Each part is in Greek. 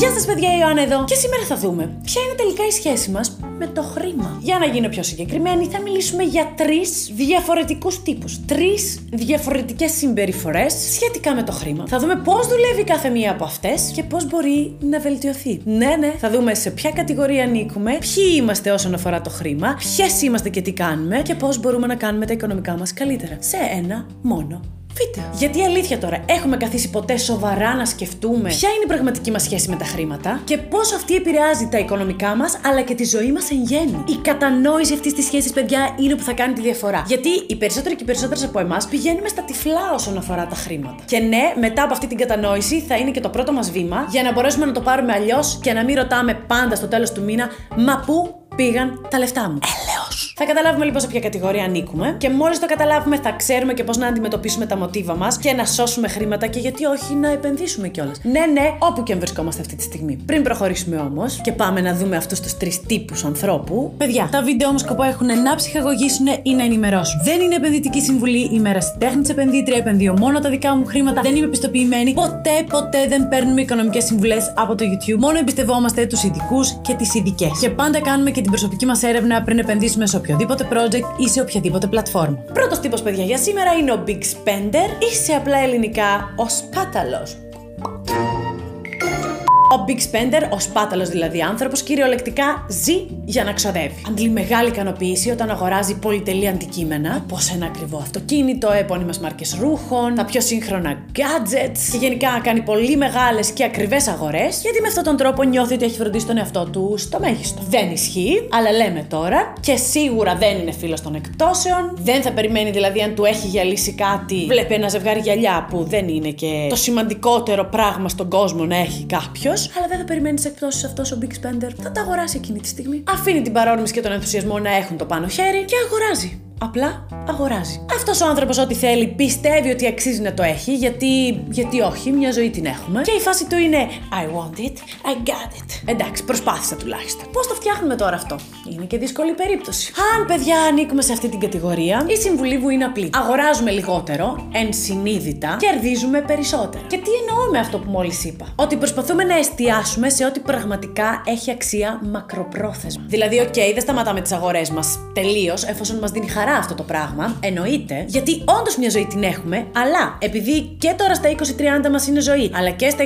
Γεια σας, παιδιά, η Ιωάννα εδώ. Και σήμερα θα δούμε ποια είναι τελικά η σχέση μας με το χρήμα. Για να γίνω πιο συγκεκριμένη, θα μιλήσουμε για τρεις διαφορετικούς τύπους. Τρεις διαφορετικές συμπεριφορές σχετικά με το χρήμα. Θα δούμε πώς δουλεύει κάθε μία από αυτές και πώς μπορεί να βελτιωθεί. Ναι, ναι, θα δούμε σε ποια κατηγορία ανήκουμε, ποιοι είμαστε όσον αφορά το χρήμα, ποιες είμαστε και τι κάνουμε και πώς μπορούμε να κάνουμε τα οικονομικά μας καλύτερα. Σε ένα μόνο βίντεο. Γιατί αλήθεια τώρα, έχουμε καθίσει ποτέ σοβαρά να σκεφτούμε ποια είναι η πραγματική μας σχέση με τα χρήματα και πώ αυτή επηρεάζει τα οικονομικά μας αλλά και τη ζωή μας εν γέννη. Η κατανόηση αυτής της σχέσης, παιδιά, είναι που θα κάνει τη διαφορά. Γιατί οι περισσότεροι και οι περισσότερες από εμάς πηγαίνουμε στα τυφλά όσον αφορά τα χρήματα. Και ναι, μετά από αυτή την κατανόηση θα είναι και το πρώτο μας βήμα για να μπορέσουμε να το πάρουμε αλλιώς και να μην ρωτάμε πάντα στο τέλος του μήνα, μα πού πήγαν τα λεφτά μου; Έλεος. Θα καταλάβουμε λοιπόν σε ποια κατηγορία ανήκουμε και μόλις το καταλάβουμε θα ξέρουμε και πώς να αντιμετωπίσουμε τα μοτίβα μας και να σώσουμε χρήματα και γιατί όχι να επενδύσουμε κιόλας. Ναι, ναι, όπου και αν βρισκόμαστε αυτή τη στιγμή. Πριν προχωρήσουμε όμως και πάμε να δούμε αυτούς τους τρεις τύπους ανθρώπου. Παιδιά, τα βίντεο όμω σκοπό έχουν να ψυχαγωγήσουν ή να ενημερώσουν. Δεν είναι επενδυτική συμβουλή, η μέρα στη τέχνη της επενδύτρια, επενδύω μόνο τα δικά μου χρήματα, δεν είμαι πιστοποιημένη. Ποτέ, ποτέ δεν παίρνουμε οικονομικές συμβουλές από το YouTube. Μόνο εμπιστευόμαστε τους ειδικούς και τις ειδικές. Και πάντα κάνουμε και την προσωπική μας έρευνα πριν επενδύσουμε σε οποιοδήποτε project ή σε οποιαδήποτε πλατφόρμα. Πρώτος τύπος, παιδιά, για σήμερα είναι ο Big Spender ή σε απλά ελληνικά ο Σπάταλο. Ο Big Spender, ο σπάταλος δηλαδή άνθρωπος, κυριολεκτικά ζει για να ξοδεύει. Αντλεί μεγάλη ικανοποίηση όταν αγοράζει πολυτελή αντικείμενα, όπω ένα ακριβό αυτοκίνητο, επώνυμες μάρκες ρούχων, τα πιο σύγχρονα gadgets και γενικά κάνει πολύ μεγάλες και ακριβές αγορές, γιατί με αυτόν τον τρόπο νιώθει ότι έχει φροντίσει τον εαυτό του στο μέγιστο. Δεν ισχύει, αλλά λέμε τώρα και σίγουρα δεν είναι φίλος των εκπτώσεων, δεν θα περιμένει δηλαδή αν του έχει γυαλίσει κάτι, βλέπει ένα ζευγάρι γυαλιά που δεν είναι και το σημαντικότερο πράγμα στον κόσμο να έχει κάποιος αλλά δεν θα περιμένεις τι εκπτώσεις αυτός ο Big Spender. Θα τα αγοράσει εκείνη τη στιγμή. Αφήνει την παρόρμηση και τον ενθουσιασμό να έχουν το πάνω χέρι και αγοράζει. Απλά αγοράζει. Αυτός ο άνθρωπος, ό,τι θέλει, πιστεύει ότι αξίζει να το έχει, γιατί, γιατί όχι, μια ζωή την έχουμε. Και η φάση του είναι I want it, I got it. Εντάξει, προσπάθησα τουλάχιστον. Πώς το φτιάχνουμε τώρα αυτό, Είναι και δύσκολη περίπτωση. Αν παιδιά ανήκουμε σε αυτή την κατηγορία, η συμβουλή μου είναι απλή. Αγοράζουμε λιγότερο, ενσυνείδητα, κερδίζουμε περισσότερα. Και τι εννοώ με αυτό που μόλις είπα; Ότι προσπαθούμε να εστιάσουμε σε ό,τι πραγματικά έχει αξία μακροπρόθεσμα. Δηλαδή, οκ, δεν σταματάμε τις αγορές μας τελείως, εφόσον μας δίνει χαρά αυτό το πράγμα, εννοείται, γιατί όντως μια ζωή την έχουμε, αλλά επειδή και τώρα στα 20-30 μας είναι ζωή, αλλά και στα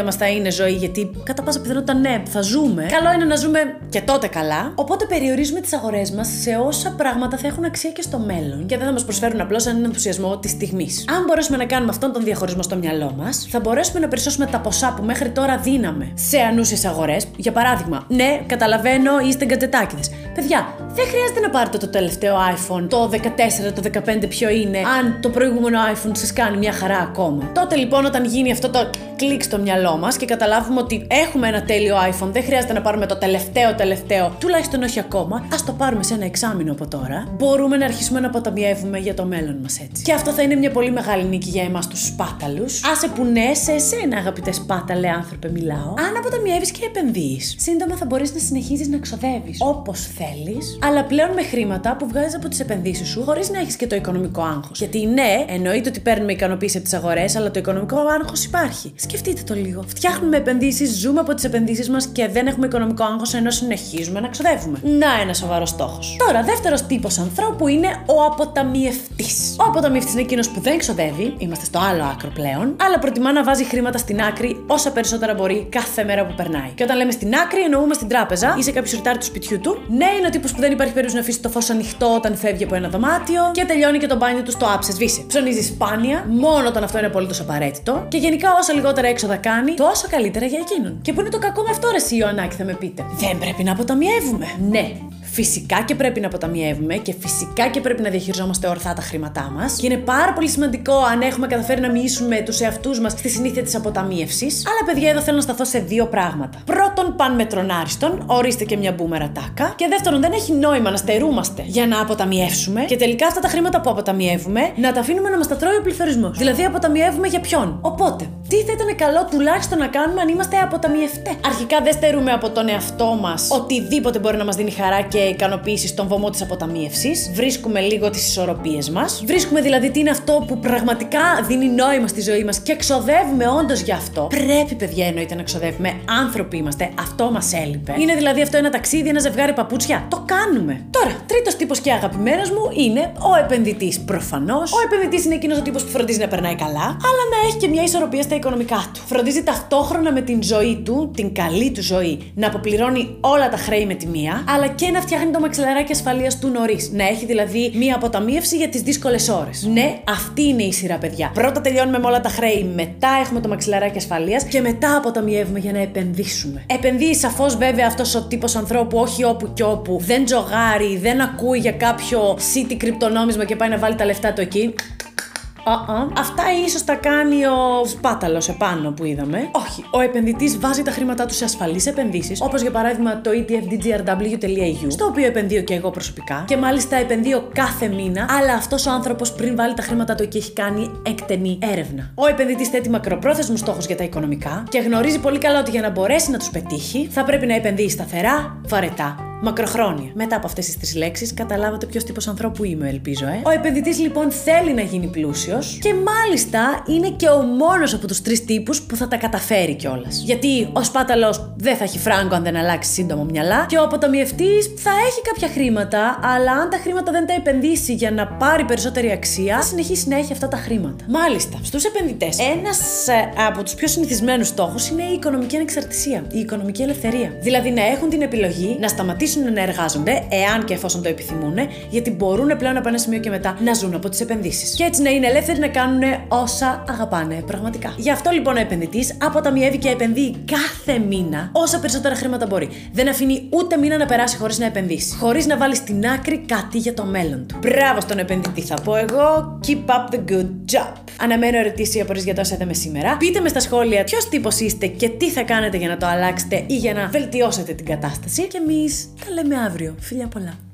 60-70 μας θα είναι ζωή, γιατί κατά πάσα πιθανότητα ναι, θα ζούμε, καλό είναι να ζούμε και τότε καλά. Οπότε περιορίζουμε τις αγορές μας σε όσα πράγματα θα έχουν αξία και στο μέλλον και δεν θα μας προσφέρουν απλώς έναν ενθουσιασμό της στιγμής. Αν μπορέσουμε να κάνουμε αυτόν τον διαχωρισμό στο μυαλό μας, θα μπορέσουμε να περισσώσουμε τα ποσά που μέχρι τώρα δίναμε σε ανούσιες αγορές. Για παράδειγμα, ναι, καταλαβαίνω, είστε γκατζετάκιδες. Παιδιά, δεν χρειάζεται να πάρετε το τελευταίο iPhone, το 14, το 15 ποιο είναι, αν το προηγούμενο iPhone σας κάνει μια χαρά ακόμα. Τότε λοιπόν, όταν γίνει αυτό το κλικ στο μυαλό μας και καταλάβουμε ότι έχουμε ένα τέλειο iPhone, δεν χρειάζεται να πάρουμε το τελευταίο τελευταίο, τουλάχιστον όχι ακόμα, ας το πάρουμε σε ένα εξάμεινο από τώρα, μπορούμε να αρχίσουμε να αποταμιεύουμε για το μέλλον μας έτσι. Και αυτό θα είναι μια πολύ μεγάλη νίκη για εμάς τους σπάταλους. Άσε που ναι, σε εσένα, αγαπητές σπάταλε άνθρωπε, μιλάω. Αν αποταμιεύεις και επενδύεις, σύντομα θα μπορείς να συνεχίζεις να ξοδεύεις όπως θέλεις, αλλά πλέον με χρήματα που βγάζεις από τις επενδύσεις σου, χωρίς να έχεις και το οικονομικό άγχος. Γιατί ναι, εννοείται ότι παίρνουμε ικανοποίηση από τις αγορές, αλλά το οικονομικό άγχος υπάρχει. Σκεφτείτε το λίγο. Φτιάχνουμε επενδύσεις, ζούμε από τις επενδύσεις μας και δεν έχουμε οικονομικό άγχος ενώ συνεχίζουμε να ξοδεύουμε. Να ένα σοβαρός στόχος. Τώρα, δεύτερος τύπος ανθρώπου είναι ο αποταμιευτής. Ο αποταμιευτής είναι εκείνος που δεν ξοδεύει, είμαστε στο άλλο άκρο πλέον, αλλά προτιμά να βάζει χρήματα στην άκρη όσα περισσότερα μπορεί κάθε μέρα που περνάει. Και όταν λέμε στην άκρη, εννοούμε στην τράπεζα ή σε κάποιο σιρτάρι του σπιτιού του. Ναι, είναι ο τύπος που δεν υπάρχει περίπτωση να αφήσει το φως ανοιχτό όταν φεύγει από ένα δωμάτιο και τελειώνει και το μπάνιο του στο άψες σβήσε. Ψωνίζει σπάνια, μόνο όταν αυτό είναι απολύτως απαραίτητο και γενικά όσα λιγότερα έξοδα κάνει, τόσο καλύτερα για εκείνον. Και που είναι το κακό με αυτό, ρε Ιωαννάκη, θα με πείτε. Δεν πρέπει να αποταμιεύουμε. Ναι, Φυσικά και πρέπει να αποταμιεύουμε και φυσικά και πρέπει να διαχειριζόμαστε ορθά τα χρήματά μας. Και είναι πάρα πολύ σημαντικό αν έχουμε καταφέρει να μοιήσουμε τους εαυτούς μας στη συνήθεια της αποταμίευσης. Αλλά παιδιά, εδώ θέλω να σταθώ σε δύο πράγματα. Πρώτον, παν μετρον άριστον, ορίστε και μια μπούμερα τάκα. Και δεύτερον, δεν έχει νόημα να στερούμαστε για να αποταμιεύσουμε και τελικά αυτά τα χρήματα που αποταμιεύουμε να τα αφήνουμε να μας τα τρώει ο πληθωρισμός. Δηλαδή, αποταμιεύουμε για ποιον; Οπότε, Τι θα ήταν καλό τουλάχιστον να κάνουμε αν είμαστε αποταμιευτές; Αρχικά δεν στερούμε από τον εαυτό μας οτιδήποτε μπορεί να μας δίνει χαρά και ικανοποίησης στον βωμό της αποταμίευσης. Βρίσκουμε λίγο τις ισορροπίες μας. Βρίσκουμε δηλαδή τι είναι αυτό που πραγματικά δίνει νόημα στη ζωή μας και ξοδεύουμε όντως γι' αυτό. Πρέπει, παιδιά, εννοείται να ξοδεύουμε. Άνθρωποι είμαστε. Αυτό μας έλειπε. Είναι δηλαδή αυτό ένα ταξίδι, ένα ζευγάρι παπούτσια. Το κάνουμε. Τώρα, τρίτος τύπος και αγαπημένο μου είναι ο επενδυτής. Προφανώς. Ο επενδυτής είναι εκείνος ο τύπος που φροντίζει να περνάει καλά, αλλά να έχει και μια ισορροπία στα οικονομικά του. Φροντίζει ταυτόχρονα με την ζωή του, την καλή του ζωή, να αποπληρώνει όλα τα χρέη με τη μία, αλλά και να φτιάχνει το μαξιλαράκι ασφαλείας του νωρίς. Να έχει δηλαδή μία αποταμίευση για τις δύσκολες ώρες. Ναι, αυτή είναι η σειρά, παιδιά. Πρώτα τελειώνουμε με όλα τα χρέη, μετά έχουμε το μαξιλαράκι ασφαλείας και μετά αποταμιεύουμε για να επενδύσουμε. Επενδύει σαφώς βέβαια αυτός ο τύπος ανθρώπου, όχι όπου και όπου, δεν τζογάρει, δεν ακούει για κάποιο city κρυπτονόμισμα και πάει να βάλει τα λεφτά του εκεί. Uh-uh. Αυτά ίσως τα κάνει ο σπάταλος επάνω που είδαμε. Όχι. Ο επενδυτής βάζει τα χρήματά του σε ασφαλείς επενδύσεις, όπως για παράδειγμα το etfdgrw.eu, στο οποίο επενδύω και εγώ προσωπικά. Και μάλιστα επενδύω κάθε μήνα, αλλά αυτός ο άνθρωπος πριν βάλει τα χρήματά του εκεί έχει κάνει εκτενή έρευνα. Ο επενδυτής θέτει μακροπρόθεσμους στόχους για τα οικονομικά και γνωρίζει πολύ καλά ότι για να μπορέσει να τους πετύχει θα πρέπει να επενδύει σταθερά, βαρετά Μακροχρόνια. Μετά από αυτές τις τρεις λέξεις, καταλάβατε ποιος τύπος ανθρώπου είμαι, ελπίζω, ε. Ο επενδυτής λοιπόν θέλει να γίνει πλούσιος και μάλιστα είναι και ο μόνος από τους τρεις τύπους που θα τα καταφέρει κιόλας. Γιατί ο σπάταλος δεν θα έχει φράγκο αν δεν αλλάξει σύντομο μυαλά και ο αποταμιευτή θα έχει κάποια χρήματα, αλλά αν τα χρήματα δεν τα επενδύσει για να πάρει περισσότερη αξία, θα συνεχίσει να έχει αυτά τα χρήματα. Μάλιστα, στους επενδυτές, ένας ε, από τους πιο συνηθισμένους στόχους είναι η οικονομική ανεξαρτησία, η οικονομική ελευθερία. Δηλαδή να έχουν την επιλογή να σταματήσουν σταματήσουν να εργάζονται, εάν και εφόσον το επιθυμούν, γιατί μπορούν πλέον από ένα σημείο και μετά να ζουν από τις επενδύσεις. Και έτσι να είναι ελεύθεροι να κάνουν όσα αγαπάνε πραγματικά. Γι' αυτό λοιπόν ο επενδυτής αποταμιεύει και επενδύει κάθε μήνα όσα περισσότερα χρήματα μπορεί. Δεν αφήνει ούτε μήνα να περάσει χωρίς να επενδύσει. Χωρίς να βάλει στην άκρη κάτι για το μέλλον του. Μπράβο στον επενδυτή, θα πω εγώ. Keep up the good job. Αναμένω ερωτήσεις απορίες για το όσα είδαμε σήμερα. Πείτε με στα σχόλια ποιος τύπος είστε και τι θα κάνετε για να το αλλάξετε ή για να βελτιώσετε την κατάσταση. Και εμείς τα λέμε αύριο. Φιλιά πολλά.